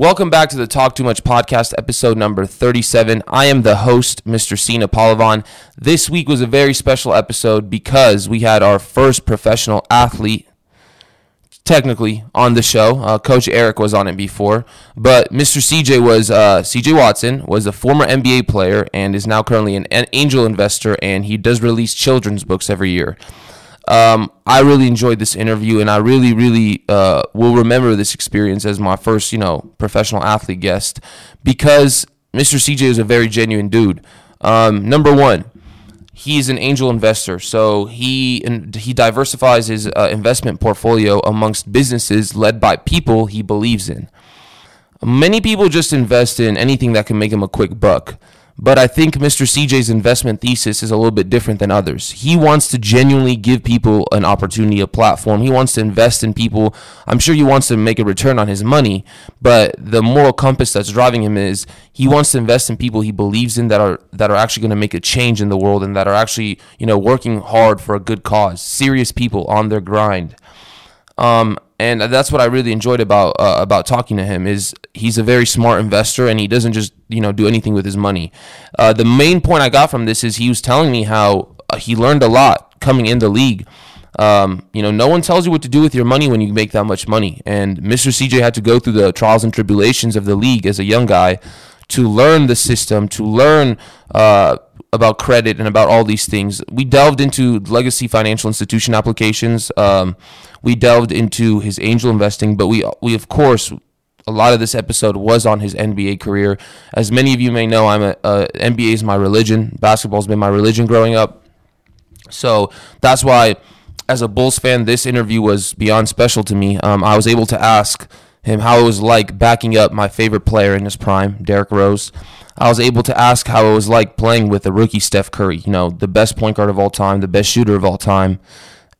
Welcome back to the Talk Too Much podcast, episode number 37. I am the host, Mr. Sina Palavan. This week was a very special episode because we had our first professional athlete, technically, on the show. Uh, Coach Eric was on it before, but Mr. CJ was uh, CJ Watson was a former NBA player and is now currently an angel investor, and he does release children's books every year. Um, I really enjoyed this interview, and I really, really uh, will remember this experience as my first, you know, professional athlete guest because Mr. CJ is a very genuine dude. Um, number one, he's an angel investor, so he he diversifies his uh, investment portfolio amongst businesses led by people he believes in. Many people just invest in anything that can make them a quick buck. But I think Mr. CJ's investment thesis is a little bit different than others. He wants to genuinely give people an opportunity, a platform. He wants to invest in people. I'm sure he wants to make a return on his money, but the moral compass that's driving him is he wants to invest in people he believes in that are that are actually going to make a change in the world and that are actually, you know, working hard for a good cause. Serious people on their grind. Um, and that's what I really enjoyed about uh, about talking to him is he's a very smart investor and he doesn't just you know do anything with his money. Uh, the main point I got from this is he was telling me how uh, he learned a lot coming in the league. Um, you know, no one tells you what to do with your money when you make that much money, and Mr. CJ had to go through the trials and tribulations of the league as a young guy to learn the system, to learn uh, about credit and about all these things. We delved into legacy financial institution applications. Um, we delved into his angel investing, but we we of course a lot of this episode was on his NBA career. As many of you may know, I'm a, a NBA is my religion. Basketball's been my religion growing up. So that's why, as a Bulls fan, this interview was beyond special to me. Um, I was able to ask him how it was like backing up my favorite player in his prime, Derrick Rose. I was able to ask how it was like playing with a rookie Steph Curry, you know, the best point guard of all time, the best shooter of all time,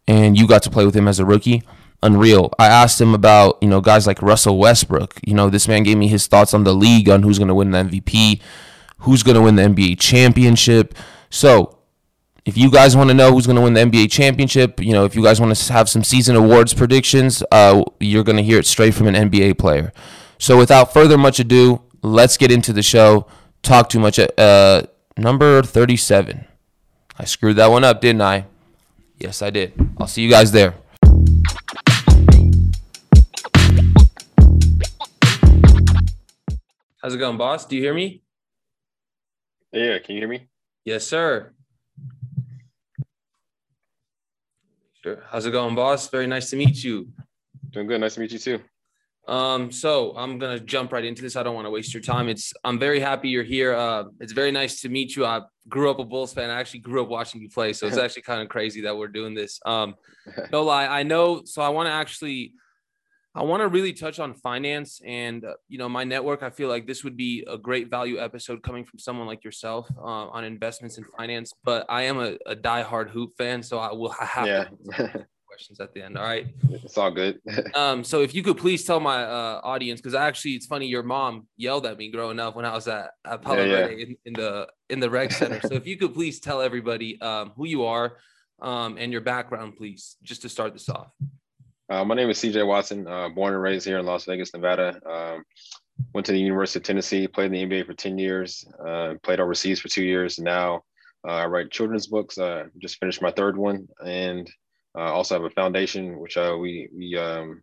and you got to play with him as a rookie. Unreal. I asked him about, you know, guys like Russell Westbrook. You know, this man gave me his thoughts on the league, on who's going to win the MVP, who's going to win the NBA championship. So, if you guys want to know who's going to win the NBA championship, you know, if you guys want to have some season awards predictions, uh, you're going to hear it straight from an NBA player. So, without further much ado, let's get into the show. Talk too much. Uh, number 37. I screwed that one up, didn't I? Yes, I did. I'll see you guys there. How's it going, boss? Do you hear me? Yeah, can you hear me? Yes, sir. Sure. How's it going, boss? Very nice to meet you. Doing good. Nice to meet you too. Um, so I'm gonna jump right into this. I don't want to waste your time. It's I'm very happy you're here. Uh, it's very nice to meet you. I grew up a Bulls fan. I actually grew up watching you play, so it's actually kind of crazy that we're doing this. Um, no lie, I know. So I want to actually, I want to really touch on finance and uh, you know my network. I feel like this would be a great value episode coming from someone like yourself uh, on investments and finance. But I am a, a diehard hoop fan, so I will have Yeah, questions at the end. All right. it's all good. Um, so if you could please tell my uh, audience, because actually it's funny, your mom yelled at me growing up when I was at, at Palo Yeah, yeah. In, in the in the rec center. so if you could please tell everybody um, who you are um, and your background, please, just to start this off. Uh, my name is CJ Watson. Uh, born and raised here in Las Vegas, Nevada. Um, went to the University of Tennessee. Played in the NBA for ten years. Uh, played overseas for two years. Now uh, I write children's books. Uh, just finished my third one, and uh, also have a foundation which we we um,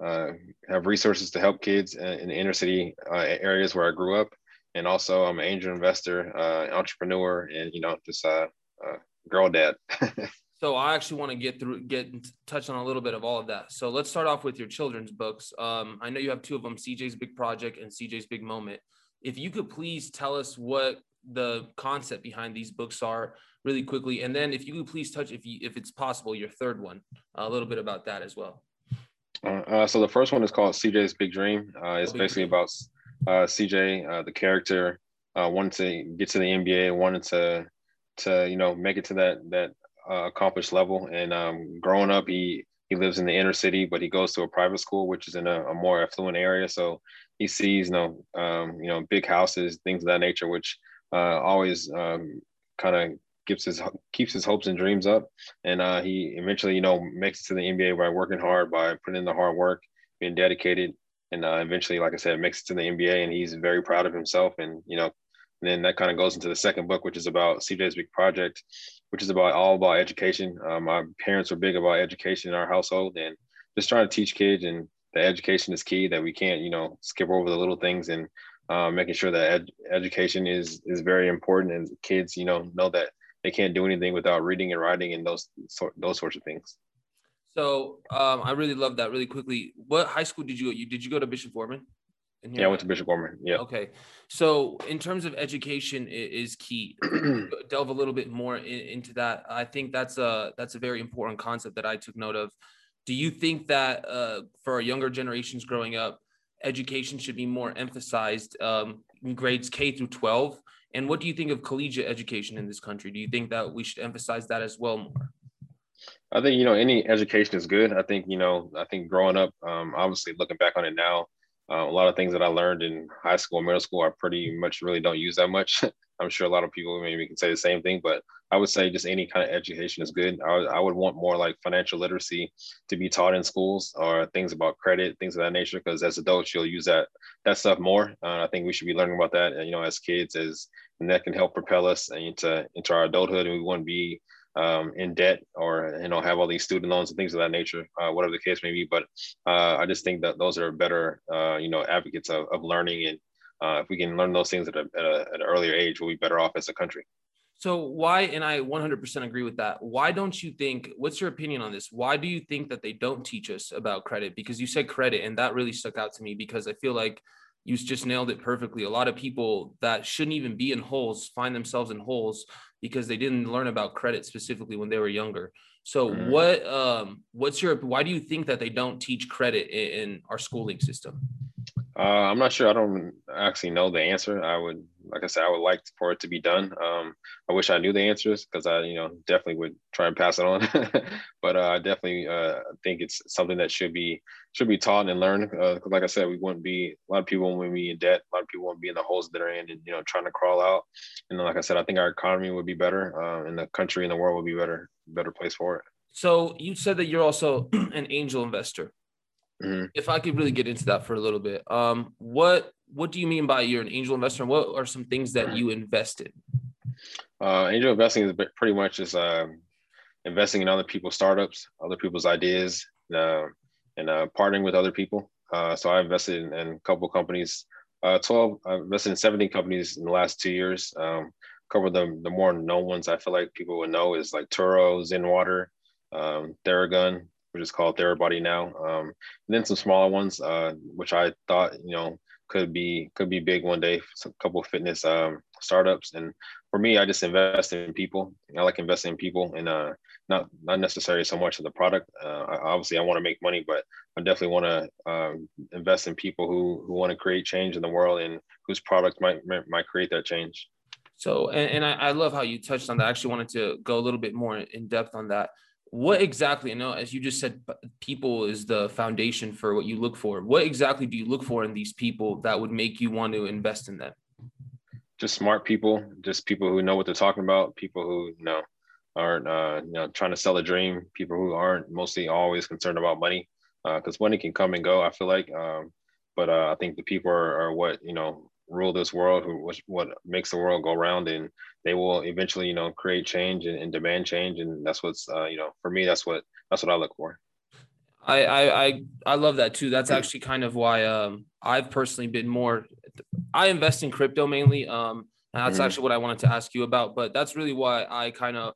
have resources to help kids in the inner city areas where I grew up. And also, I'm an angel investor, entrepreneur, and you know, just uh, girl dad. So I actually want to get through, get touch on a little bit of all of that. So let's start off with your children's books. Um, I know you have two of them, CJ's Big Project and CJ's Big Moment. If you could please tell us what the concept behind these books are really quickly, and then if you could please touch, if you, if it's possible, your third one, a little bit about that as well. Uh, uh, so the first one is called CJ's Big Dream. Uh, it's Big basically Dream. about uh, CJ, uh, the character, uh, wanted to get to the NBA, wanted to to you know make it to that that uh, accomplished level. And um, growing up, he he lives in the inner city, but he goes to a private school, which is in a, a more affluent area. So he sees you know um, you know big houses, things of that nature, which uh, always um, kind of keeps his keeps his hopes and dreams up. And uh, he eventually you know makes it to the NBA by working hard, by putting in the hard work, being dedicated. and uh, eventually, like I said, makes it to the NBA, and he's very proud of himself. And you know, and then that kind of goes into the second book, which is about CJ's big project, which is about all about education. Um, my parents were big about education in our household, and just trying to teach kids and the education is key. That we can't, you know, skip over the little things and uh, making sure that ed- education is is very important, and kids, you know, know that they can't do anything without reading and writing and those sort those sorts of things. So um, I really love that. Really quickly, what high school did you go? You did you go to Bishop Gorman? Yeah, I went to Bishop Gorman. Yeah. Okay. So in terms of education is key. Delve a little bit more in, into that. I think that's a that's a very important concept that I took note of. Do you think that uh, for our younger generations growing up, education should be more emphasized um, in grades K through 12? And what do you think of collegiate education in this country? Do you think that we should emphasize that as well more? I think you know any education is good. I think you know I think growing up, um, obviously looking back on it now, uh, a lot of things that I learned in high school, and middle school, I pretty much really don't use that much. I'm sure a lot of people maybe can say the same thing, but I would say just any kind of education is good. I, I would want more like financial literacy to be taught in schools or things about credit, things of that nature, because as adults, you'll use that that stuff more. Uh, I think we should be learning about that, you know, as kids, as and that can help propel us into into our adulthood, and we want to be um, in debt or you know have all these student loans and things of that nature, uh, whatever the case may be. But uh, I just think that those are better uh, you know advocates of, of learning, and uh, if we can learn those things at, a, at, a, at an earlier age, we'll be better off as a country. So why, and I 100% agree with that. Why don't you think? What's your opinion on this? Why do you think that they don't teach us about credit? Because you said credit, and that really stuck out to me because I feel like you just nailed it perfectly. A lot of people that shouldn't even be in holes find themselves in holes because they didn't learn about credit specifically when they were younger. So mm-hmm. what um what's your why do you think that they don't teach credit in, in our schooling system? Uh, I'm not sure. I don't actually know the answer. I would, like I said, I would like for it to be done. Um, I wish I knew the answers because I, you know, definitely would try and pass it on. but uh, I definitely uh, think it's something that should be should be taught and learned. Uh, like I said, we wouldn't be a lot of people wouldn't be in debt. A lot of people wouldn't be in the holes that they're in, and you know, trying to crawl out. And like I said, I think our economy would be better, uh, and the country and the world would be better, better place for it. So you said that you're also an angel investor. Mm-hmm. If I could really get into that for a little bit, um, what what do you mean by you're an angel investor? And what are some things that you invested? Uh, angel investing is pretty much just uh, investing in other people's startups, other people's ideas, uh, and uh, partnering with other people. Uh, so I invested in, in a couple companies. Uh, 12, I invested in 17 companies in the last two years. Um, cover the, the more known ones I feel like people would know is like Turo, Zen Water, um, Theragun, which is called Therabody now. Um, and then some smaller ones, uh, which I thought, you know, could be could be big one day. a couple of fitness um, startups, and for me, I just invest in people. I like investing in people, and uh, not not necessarily so much in the product. Uh, obviously, I want to make money, but I definitely want to um, invest in people who who want to create change in the world and whose product might might create that change. So, and, and I, I love how you touched on that. I actually wanted to go a little bit more in depth on that what exactly you know as you just said people is the foundation for what you look for. What exactly do you look for in these people that would make you want to invest in them? Just smart people just people who know what they're talking about people who you know aren't uh, you know trying to sell a dream people who aren't mostly always concerned about money because uh, money can come and go i feel like um, but uh, i think the people are, are what you know rule this world, who what makes the world go round, and they will eventually, you know, create change and, and demand change, and that's what's, uh, you know, for me, that's what that's what I look for. I I I, I love that too. That's actually kind of why um, I've personally been more. I invest in crypto mainly. Um, that's mm-hmm. actually what I wanted to ask you about, but that's really why I kind of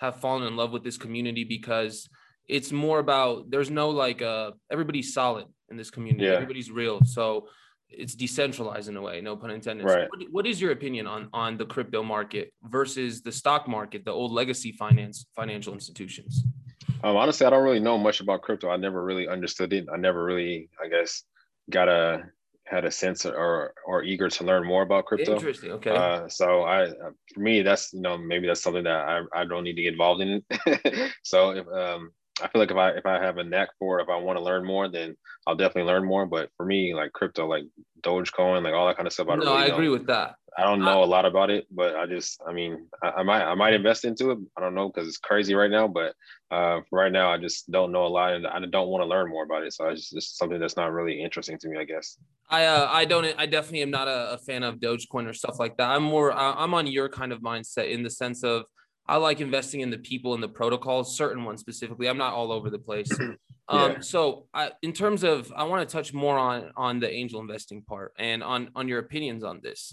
have fallen in love with this community because it's more about there's no like uh everybody's solid in this community. Yeah. Everybody's real. So it's decentralized in a way, no pun intended. Right. So what, what is your opinion on on the crypto market versus the stock market, the old legacy finance financial institutions? Um, honestly, I don't really know much about crypto. I never really understood it. I never really, I guess, got a had a sense or or eager to learn more about crypto. Interesting. Okay. Uh, so I, for me, that's you know maybe that's something that I, I don't need to get involved in. So if um I feel like if I if I have a knack for it, if I want to learn more, then I'll definitely learn more. But for me, like crypto, like Dogecoin, like all that kind of stuff, I no, really I agree with that. I don't know a lot about it, but I just, I mean, I, I might, I might invest into it. I don't know because it's crazy right now, but uh, right now I just don't know a lot, and I don't want to learn more about it. So it's just something that's not really interesting to me, I guess. I, uh, I don't, I definitely am not a, a fan of Dogecoin or stuff like that. I'm more, I'm on your kind of mindset in the sense of I like investing in the people and the protocols, certain ones specifically. I'm not all over the place. Um, yeah. so I, in terms of, I want to touch more on, on the angel investing part and on, on your opinions on this.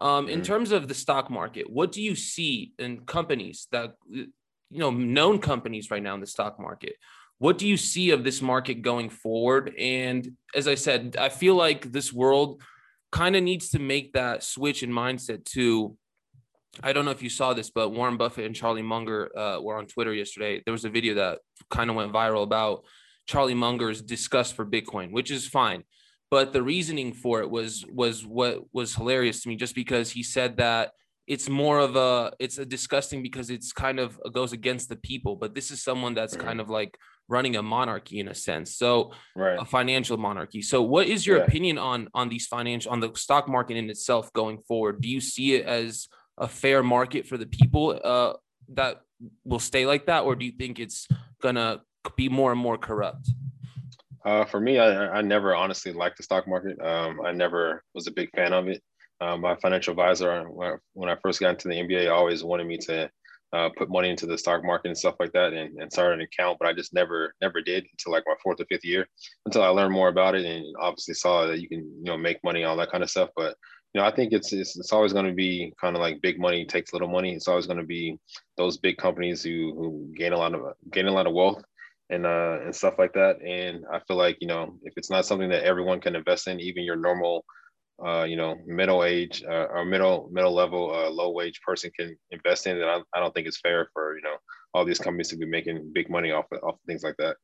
Um, in mm. terms of the stock market, what do you see in companies that, you know, known companies right now in the stock market? What do you see of this market going forward? And as I said, I feel like this world kind of needs to make that switch in mindset to I don't know if you saw this, but Warren Buffett and Charlie Munger uh, were on Twitter yesterday. There was a video that kind of went viral about Charlie Munger's disgust for Bitcoin, which is fine. But the reasoning for it was was what was hilarious to me, just because he said that it's more of a it's a disgusting because it's kind of goes against the people. But this is someone that's kind of like running a monarchy in a sense, so right. a financial monarchy. So, what is your yeah. opinion on on these financial on the stock market in itself going forward? Do you see it as a fair market for the people uh, that will stay like that, or do you think it's gonna be more and more corrupt? Uh, for me, I, I never honestly liked the stock market. Um, I never was a big fan of it. Um, my financial advisor, when I first got into the NBA, always wanted me to uh, put money into the stock market and stuff like that, and, and start an account. But I just never, never did until like my fourth or fifth year, until I learned more about it and obviously saw that you can, you know, make money, all that kind of stuff. But you know, I think it's it's, it's always going to be kind of like big money takes little money. It's always going to be those big companies who who gain a lot of gain a lot of wealth and uh and stuff like that. And I feel like you know if it's not something that everyone can invest in, even your normal uh, you know, middle age uh, or middle middle level, uh, low wage person can invest in, then I, I don't think it's fair for you know all these companies to be making big money off of, off of things like that.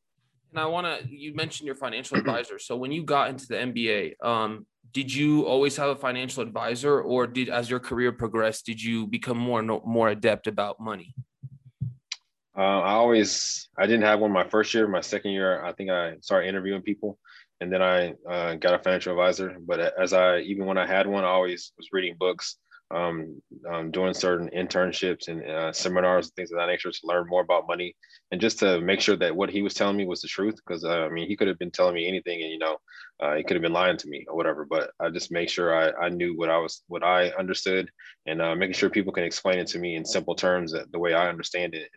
And I want to, you mentioned your financial advisor. So when you got into the NBA, um, did you always have a financial advisor or did, as your career progressed, did you become more, more adept about money? Uh, I always, I didn't have one my first year. My second year, I think I started interviewing people and then I uh, got a financial advisor. But as I, even when I had one, I always was reading books um, um, doing certain internships and uh, seminars and things of that nature to learn more about money and just to make sure that what he was telling me was the truth. Because uh, I mean, he could have been telling me anything, and you know, uh, he could have been lying to me or whatever. But I just make sure I, I knew what I was, what I understood, and uh, making sure people can explain it to me in simple terms the way I understand it,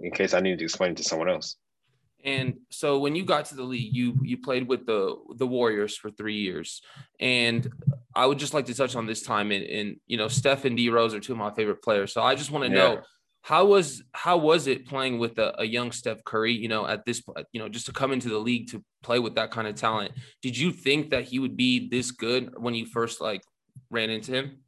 in case I needed to explain it to someone else. And so when you got to the league, you you played with the the Warriors for three years. And I would just like to touch on this time and, and you know, Steph and D Rose are two of my favorite players. So I just want to yeah. know how was how was it playing with a, a, young Steph Curry, you know, at this point, you know, just to come into the league to play with that kind of talent? Did you think that he would be this good when you first like ran into him?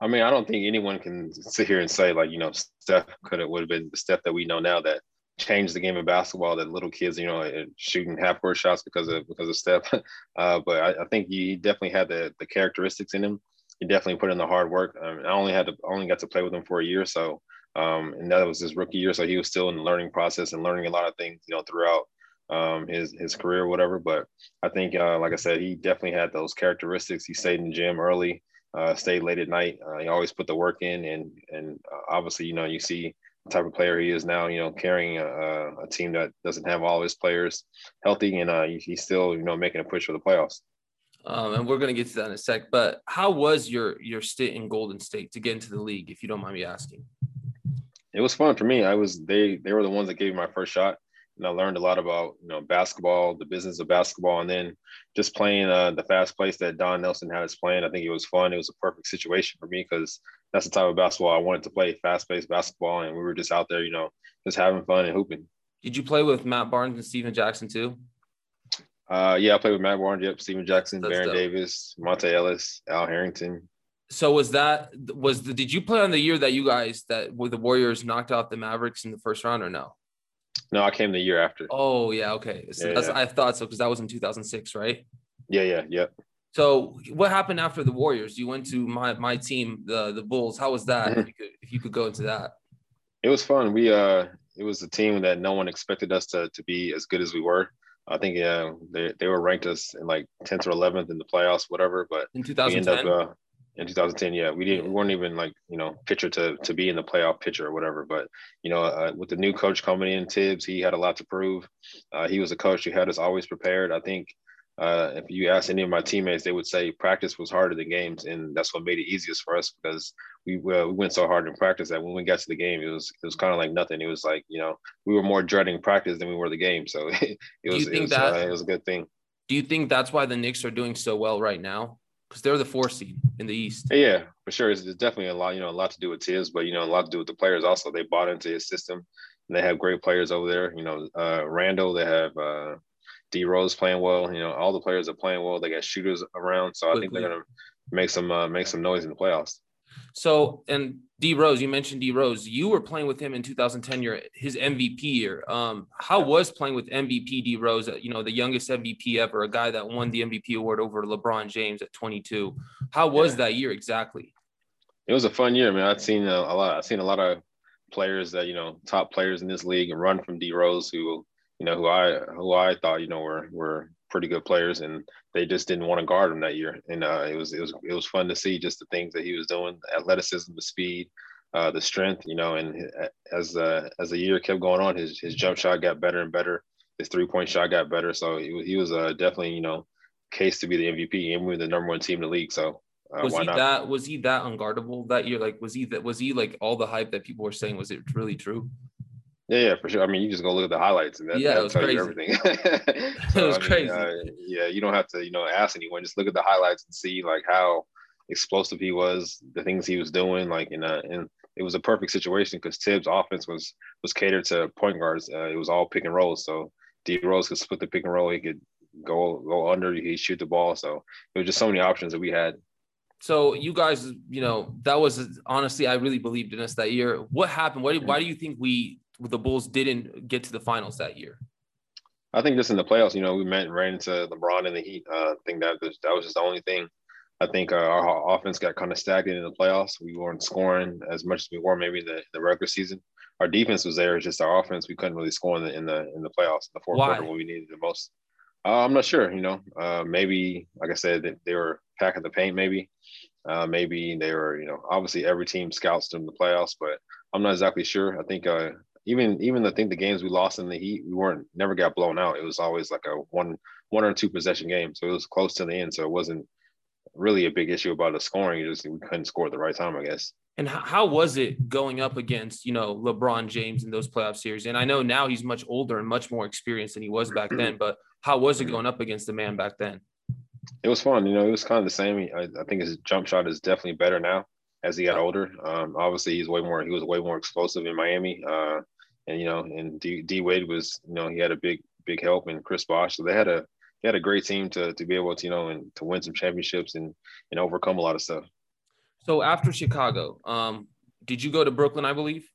I mean, I don't think anyone can sit here and say like, you know, Steph could have would have been the Steph that we know now that changed the game of basketball that little kids, you know, shooting half court shots because of because of Steph. Uh, but I, I, think he definitely had the the characteristics in him. He definitely put in the hard work. Um, I only had to only got to play with him for a year, so um, and that was his rookie year, so he was still in the learning process and learning a lot of things, you know, throughout um, his his career, whatever. But I think, uh, like I said, he definitely had those characteristics. He stayed in the gym early, uh, stayed late at night. Uh, he always put the work in, and and uh, obviously, you know, you see type of player he is now, you know, carrying a, a team that doesn't have all his players healthy, and uh, he's still, you know, making a push for the playoffs. Um, and we're going to get to that in a sec. But how was your your stint in Golden State to get into the league, if you don't mind me asking? It was fun for me. I was they they were the ones that gave me my first shot and I learned a lot about you know basketball, the business of basketball, and then just playing uh, the fast place that Don Nelson had us playing. I think it was fun. It was a perfect situation for me because that's the type of basketball I wanted to play, fast paced basketball, and we were just out there, you know, just having fun and hooping. Did you play with Matt Barnes and Stephen Jackson too? Uh, yeah, I played with Matt Barnes. Yep, Stephen Jackson, that's Baron dope. Davis, Monta Ellis, Al Harrington. So was that was the, did you play on the year that you guys that were the Warriors knocked out the Mavericks in the first round or no? No, I came the year after. Oh yeah, okay. So yeah, yeah. I thought so because that was in 2006, right? Yeah, yeah, yeah. So what happened after the Warriors? You went to my my team, the the Bulls. How was that? Mm-hmm. If, you could, if you could go into that. It was fun. We uh, it was a team that no one expected us to to be as good as we were. I think yeah, they, they were ranked us in like 10th or 11th in the playoffs, whatever. But in 2010, up, uh, In 2010, yeah, we didn't. We weren't even like you know pitcher to to be in the playoff pitcher or whatever. But you know, uh, with the new coach coming in, Thibs, he had a lot to prove. Uh, he was a coach who had us always prepared. I think uh, if you ask any of my teammates, they would say practice was harder than games, and that's what made it easiest for us because we uh, we went so hard in practice that when we got to the game, it was it was kind of like nothing. It was like you know we were more dreading practice than we were the game. So it, was it was, that, uh, it was a good thing. Do you think that's why the Knicks are doing so well right now? because they're the four seed in the East. Yeah, for sure. It's, it's, definitely a lot, you know, a lot to do with Thibs, but you know, a lot to do with the players. Also, they bought into his system, and they have great players over there. You know, uh, Randle, they have uh, D Rose playing well. You know, all the players are playing well. They got shooters around, so I think they're gonna make some uh, make some noise in the playoffs. So, and D Rose, you mentioned D Rose. You were playing with him in 2010, year his MVP year. Um, how was playing with MVP D Rose? Uh, you know, the youngest MVP ever, a guy that won the MVP award over LeBron James at 22. How was yeah. that year exactly? It was a fun year, man. I've seen a, a lot. I've seen a lot of players that you know, top players in this league, run from D Rose, who you know, who I who I thought you know were were pretty good players, and they just didn't want to guard him that year. And uh, it was it was it was fun to see just the things that he was doing, the athleticism, the speed, uh, the strength, you know. And as uh, as the year kept going on, his his jump shot got better and better. His three point shot got better. So he, he was uh, definitely you know case to be the MVP, and we were the number one team in the league. So. Uh, was he not? that was he that unguardable that year? Like was he that was he like all the hype that people were saying? Was it really true? Yeah, yeah, for sure. I mean, you just go look at the highlights, and that, yeah, it was tell crazy. you everything. so, it was I mean, crazy. Uh, yeah, you don't have to, you know, ask anyone. Just look at the highlights and see like how explosive he was, the things he was doing. Like, and uh, and it was a perfect situation because Thibs' offense was was catered to point guards. Uh, it was all pick and rolls, so D Rose could split the pick and roll. He could go go under. He shoot the ball. So it was just so many options that we had. So you guys, you know, that was honestly, I really believed in us that year. What happened? Why, why do you think we the Bulls didn't get to the finals that year? I think just in the playoffs, you know, we met ran into LeBron and the Heat. Uh, I think that was, that was just the only thing. I think uh, our offense got kind of stagnant in the playoffs. We weren't scoring as much as we were maybe in the, the regular season. Our defense was there, it's just our offense we couldn't really score in the in the in the playoffs, the fourth Why? quarter when we needed the most. Uh, I'm not sure. You know, uh, maybe like I said, they, they were packing the paint. Maybe, uh, maybe they were. You know, obviously every team scouts them in the playoffs, but I'm not exactly sure. I think uh, even even I think the games we lost in the Heat, we weren't never got blown out. It was always like a one one or two possession game, so it was close to the end. So it wasn't really a big issue about the scoring. It just we couldn't score at the right time, I guess. And how was it going up against you know LeBron James in those playoff series? And I know now he's much older and much more experienced than he was back then. But how was it going up against the man back then? It was fun. You know, it was kind of the same. I, I think his jump shot is definitely better now as he got older. Um, obviously, he's way more. He was way more explosive in Miami. Uh, and you know, and D, D Wade was, you know, he had a big big help, and Chris Bosh. So they had a they had a great team to to be able to, you know, and to win some championships and and overcome a lot of stuff. So after Chicago, um, did you go to Brooklyn? I believe.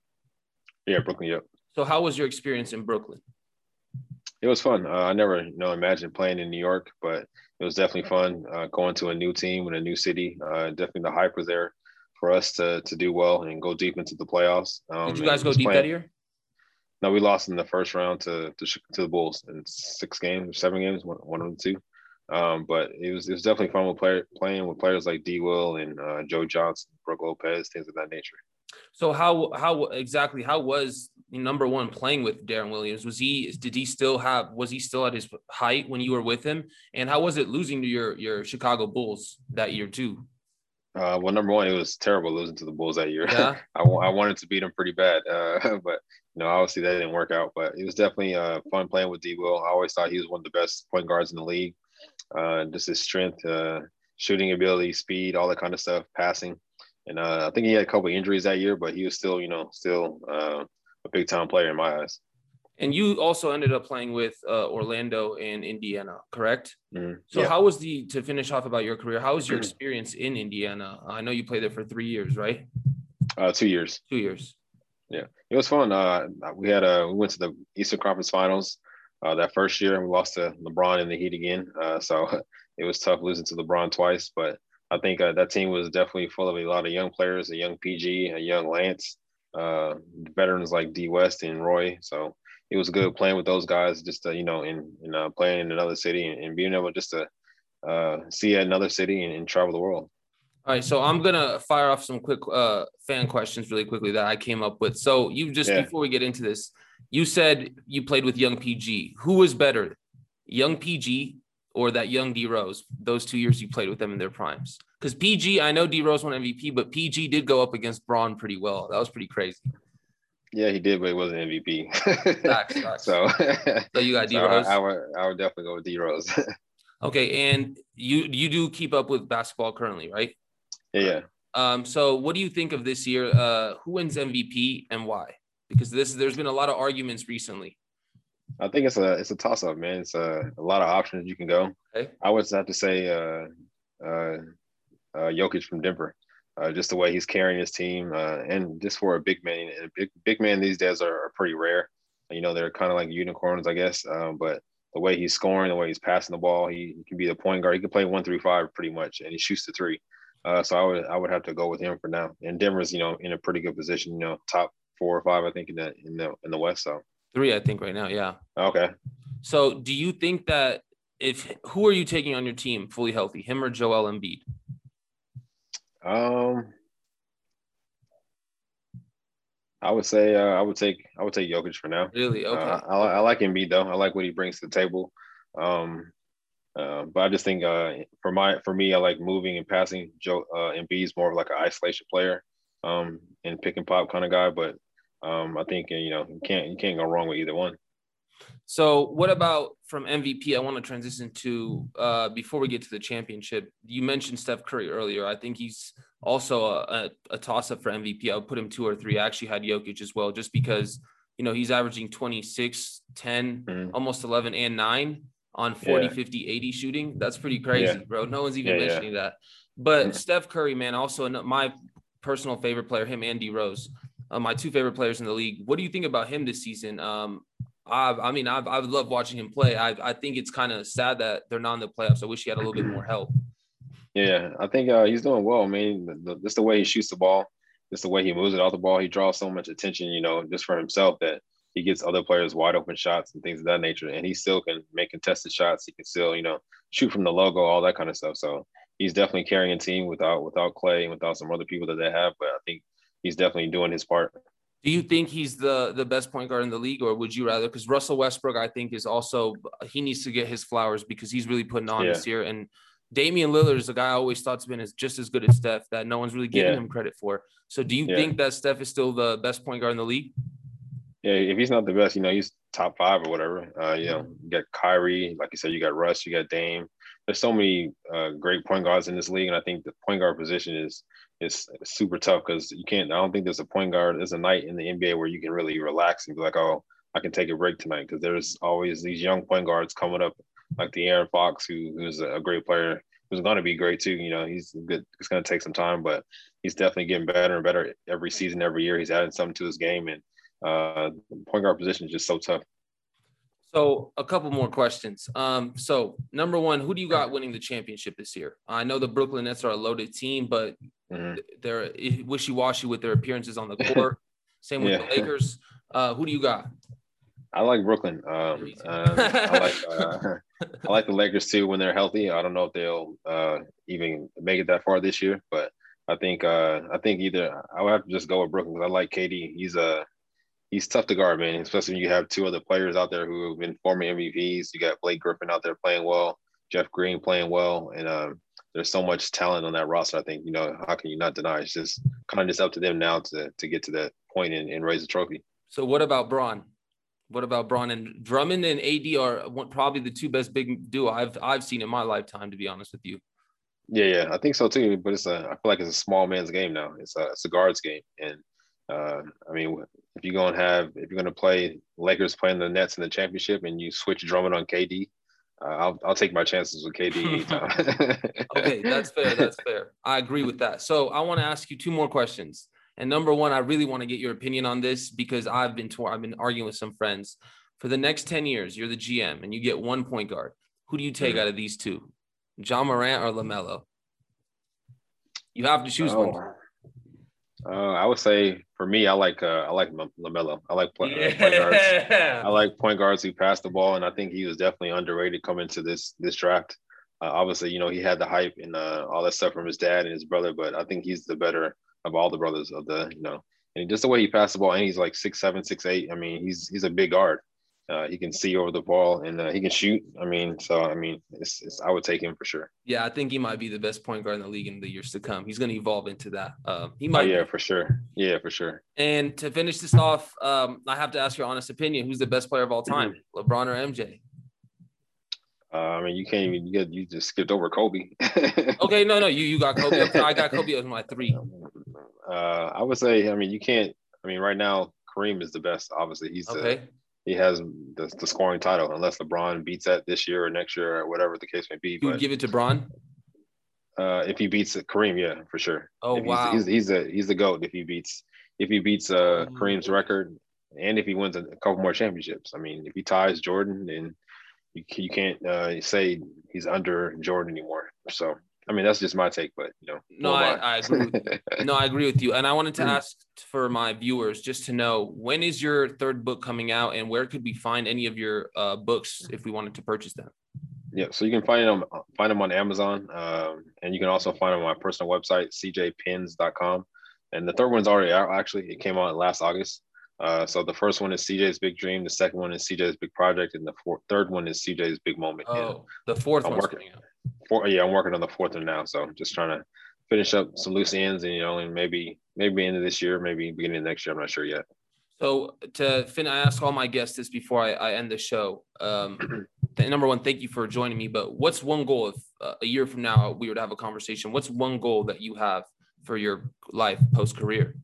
Yeah, Brooklyn. Yep. So how was your experience in Brooklyn? It was fun. Uh, I never, you know, imagined playing in New York, but it was definitely fun uh, going to a new team in a new city. Uh, definitely the hype was there for us to to do well and go deep into the playoffs. Um, Did you guys go deep playing, that year? No, we lost in the first round to to, to the Bulls in six games, seven games, one, one of the two. Um, but it was it was definitely fun with player, playing with players like D. Will and uh, Joe Johnson, Brook Lopez, things of that nature. So how how exactly how was number one playing with Deron Williams? Was he did he still have was he still at his height when you were with him? And how was it losing to your your Chicago Bulls that year too? Uh, well, number one, it was terrible losing to the Bulls that year. Yeah. I, I wanted to beat them pretty bad, uh, but you know, obviously that didn't work out. But it was definitely uh, fun playing with D. Will. I always thought he was one of the best point guards in the league. Uh, just his strength, uh, shooting ability, speed, all that kind of stuff, passing. And uh, I think he had a couple injuries that year, but he was still, you know, still uh, a big time player in my eyes. And you also ended up playing with uh, Orlando and Indiana, correct? Mm-hmm. So yeah. how was the to finish off about your career? How was your experience in Indiana? I know you played there for three years, right? Uh, two years. Two years. Yeah, it was fun. Uh, we had a we went to the Eastern Conference Finals uh, that first year, and we lost to LeBron in the Heat again. Uh, so it was tough losing to LeBron twice, but I think uh, that team was definitely full of a lot of young players, a young PG, a young Lance, uh, veterans like D West and Roy. So it was good playing with those guys, just to, you know, in, in uh, playing in another city and, and, being able just to uh, see another city and, and, travel the world. All right, so I'm gonna fire off some quick uh, fan questions really quickly that I came up with. So you just yeah. before we get into this, you said you played with young PG. Who was better, young PG or that young D Rose? Those two years you played with them in their primes. Because PG, I know D Rose won MVP, but PG did go up against Bron pretty well. That was pretty crazy. Yeah, he did, but he wasn't MVP. facts, facts. So, so you got D Rose. So I, I, would, I would definitely go with D Rose. okay, and you you do keep up with basketball currently, right? Yeah, yeah. Um, so what do you think of this year? Uh, who wins MVP and why? Because this there's been a lot of arguments recently. I think it's a it's a toss up, man. It's a, a lot of options you can go. Okay. I would have to say uh, uh, uh, Jokic from Denver. Uh, just the way he's carrying his team, uh, and just for a big man, and big big man these days are, are pretty rare. You know, they're kind of like unicorns, I guess. Um, but the way he's scoring, the way he's passing the ball, he, he, can be the point guard. He can play one through five pretty much, and he shoots the three. Uh, so I would I would have to go with him for now. And Denver's you know in a pretty good position. You know, top four or five I think in the in the in the West. So three I think right now. Yeah. Okay. So do you think that if who are you taking on your team fully healthy, him or Joel Embiid? Um. I would say uh, I would take I would take Jokic for now. Really? Okay. Uh, I, I like Embiid though. I like what he brings to the table. Um, uh, but I just think uh, for my for me, I like moving and passing. Joe uh, is more of like an isolation player um, and pick and pop kind of guy. But um, I think you know you can't you can't go wrong with either one. So what about from MVP? I want to transition to uh, before we get to the championship. You mentioned Steph Curry earlier. I think he's also a, a, a toss up for MVP. I would put him two or three. I actually had Jokic as well, just because you know he's averaging 26, 10, mm-hmm. almost 11 and nine on 40, yeah. 50, 80 shooting. That's pretty crazy, yeah. bro. No one's even yeah, mentioning that. But Steph Curry, man, also my personal favorite player, him and D Rose, uh, my two favorite players in the league. What do you think about him this season? Um, I, I mean, I, I love watching him play. I, I think it's kind of sad that they're not in the playoffs. I wish he had a little bit more help. Yeah, I think uh, he's doing well. I mean, the, just the way he shoots the ball, just the way he moves it off the ball, he draws so much attention, you know, just for himself that he gets other players wide open shots and things of that nature. And he still can make contested shots. He can still, you know, shoot from the logo, all that kind of stuff. So he's definitely carrying a team without without Clay and without some other people that they have. But I think he's definitely doing his part. Do you think he's the the best point guard in the league, or would you rather? Because Russell Westbrook, I think, is also he needs to get his flowers because he's really putting on yeah. this year. And Damian Lillard is a guy I always thought's been as just as good as Steph that no one's really giving yeah. him credit for. So, do you yeah. think that Steph is still the best point guard in the league? yeah, if he's not the best, you know, he's top five or whatever. Uh, you know, you got Kyrie, like you said, you got Russ, you got Dame. There's so many uh, great point guards in this league, and I think the point guard position is is super tough because you can't. I don't think there's a point guard. There's a night in the NBA where you can really relax and be like, oh, I can take a break tonight because there's always these young point guards coming up, like De'Aaron Fox, who who's a great player, who's going to be great too. You know, he's good. It's going to take some time, but he's definitely getting better and better every season, every year. He's adding something to his game, and uh, point guard position is just so tough. So a couple more questions. Um, so number one, who do you got winning the championship this year? I know the Brooklyn Nets are a loaded team, but mm-hmm. they're wishy-washy with their appearances on the court. Same with yeah. the Lakers. Uh, who do you got? I like Brooklyn. Um, uh, I like uh, I like the Lakers too when they're healthy. I don't know if they'll uh, even make it that far this year, but I think uh, I think either I would have to just go with Brooklyn because I like KD. He's a he's tough to guard, man. Especially when you have two other players out there who have been former MVPs. You got Blake Griffin out there playing well, Jeff Green playing well, and um, there's so much talent on that roster. I think you know how can you not deny? It's just kind of just up to them now to to get to that point and, and raise the trophy. So what about Bron? What about Bron and Drummond and AD are one, probably the two best big duo I've I've seen in my lifetime. To be honest with you. Yeah, yeah, I think so too. But it's a I feel like it's a small man's game now. It's a it's a guards game, and uh, I mean, if you're gonna have if you're gonna play Lakers playing the Nets in the championship and you switch Drummond on KD, uh, I'll I'll take my chances with KD okay, that's fair. That's fair. I agree with that. So I want to ask you two more questions. And number one, I really want to get your opinion on this because I've been to, I've been arguing with some friends. For the next 10 years, you're the GM and you get one point guard. Who do you take mm-hmm. out of these two? Ja Morant or LaMelo? You have to choose oh. one. Uh, I would say for me, I like uh, I like LaMelo. I like point, yeah. point guards. I like point guards who pass the ball, and I think he was definitely underrated coming to this this draft. Uh, obviously, you know, he had the hype and uh, all that stuff from his dad and his brother, but I think he's the better of all the brothers of the, you know, and just the way he passed the ball, and he's like six seven, six eight. I mean, he's he's a big guard. Uh, he can see over the ball and uh, he can shoot. I mean, so I mean, it's, it's, I would take him for sure. Yeah, I think he might be the best point guard in the league in the years to come. He's going to evolve into that. Uh, he might. Oh, yeah, for sure. Yeah, for sure. And to finish this off, um, I have to ask your honest opinion: Who's the best player of all time, LeBron or MJ? Uh, I mean, you can't even you get you just skipped over Kobe. okay, no, no, you you got Kobe. I got Kobe as my three. Uh, I would say, I mean, you can't. I mean, right now Kareem is the best. Obviously, he's okay. the he has the, the scoring title unless LeBron beats that this year or next year or whatever the case may be. You would give it to Bron? Uh, if he beats Kareem, yeah, for sure. Oh if wow, he's, he's, he's a he's the goat if he beats if he beats uh mm. Kareem's record and if he wins a couple more championships. I mean, if he ties Jordan, then you, you can't uh, say he's under Jordan anymore. So I mean, that's just my take, but you know. No, I, I, agree. With, no, I agree with you. And I wanted to ask for my viewers just to know when is your third book coming out, and where could we find any of your uh, books if we wanted to purchase them? Yeah, so you can find them find them on Amazon, um, and you can also find them on my personal website, cjpins.com. And the third one's already out. Actually, it came out last August. Uh, so the first one is CJ's Big Dream. The second one is CJ's Big Project, and the fourth, third one is CJ's Big Moment. Oh, the fourth I'm one's working, coming out four, yeah, I'm working on the fourth one now. So just trying to finish up some loose ends and, you know, and maybe, maybe end of this year, maybe beginning of next year. I'm not sure yet. So to fin, I ask all my guests this before I, I end the show. Um, number one, thank you for joining me. But what's one goal if uh, a year from now we were to have a conversation? What's one goal that you have for your life post career?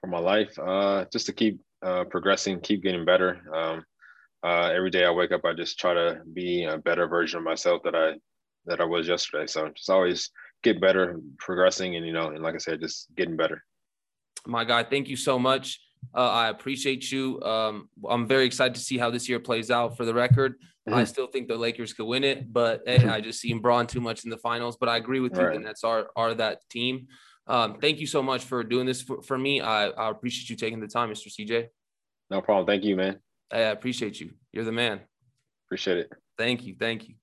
For my life, uh, just to keep uh, progressing, keep getting better. Um, uh, every day I wake up, I just try to be a better version of myself that I that I was yesterday. So just always get better, progressing, and you know, and like I said, just getting better. My guy, thank you so much. Uh, I appreciate you. Um, I'm very excited to see how this year plays out. For the record, mm-hmm. I still think the Lakers could win it, but hey, I just seen Bron too much in the finals. But I agree with you, right. and that's our our that team. Um, thank you so much for doing this for, for me. I, I appreciate you taking the time, Mr. CJ. No problem. Thank you, man. I appreciate you. You're the man. Appreciate it. Thank you. Thank you.